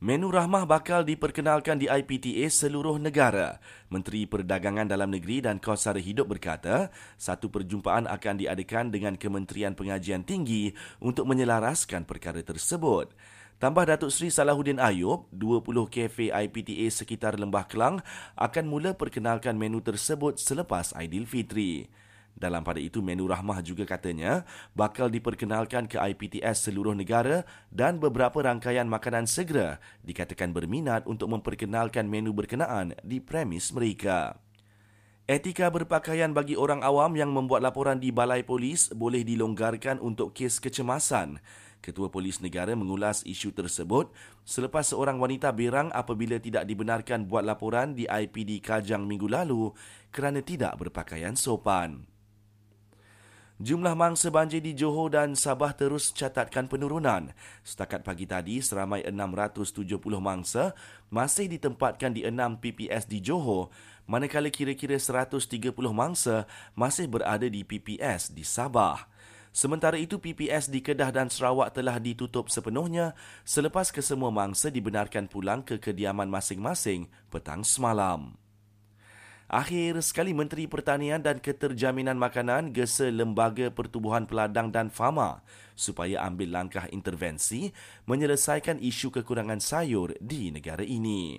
Menu rahmah bakal diperkenalkan di IPTA seluruh negara. Menteri Perdagangan Dalam Negeri dan Kos Sara Hidup berkata, satu perjumpaan akan diadakan dengan Kementerian Pengajian Tinggi untuk menyelaraskan perkara tersebut. Tambah Datuk Seri Salahuddin Ayub, 20 kafe IPTA sekitar Lembah Kelang akan mula perkenalkan menu tersebut selepas Aidilfitri. Dalam pada itu, menu rahmah juga katanya bakal diperkenalkan ke IPTS seluruh negara dan beberapa rangkaian makanan segera dikatakan berminat untuk memperkenalkan menu berkenaan di premis mereka. Etika berpakaian bagi orang awam yang membuat laporan di balai polis boleh dilonggarkan untuk kes kecemasan. Ketua Polis Negara mengulas isu tersebut selepas seorang wanita berang apabila tidak dibenarkan buat laporan di IPD Kajang minggu lalu kerana tidak berpakaian sopan. Jumlah mangsa banjir di Johor dan Sabah terus catatkan penurunan. Setakat pagi tadi, seramai 670 mangsa masih ditempatkan di 6 PPS di Johor, manakala kira-kira 130 mangsa masih berada di PPS di Sabah. Sementara itu, PPS di Kedah dan Sarawak telah ditutup sepenuhnya selepas kesemua mangsa dibenarkan pulang ke kediaman masing-masing petang semalam. Akhir sekali Menteri Pertanian dan Keterjaminan Makanan gesa Lembaga Pertubuhan Peladang dan Fama supaya ambil langkah intervensi menyelesaikan isu kekurangan sayur di negara ini.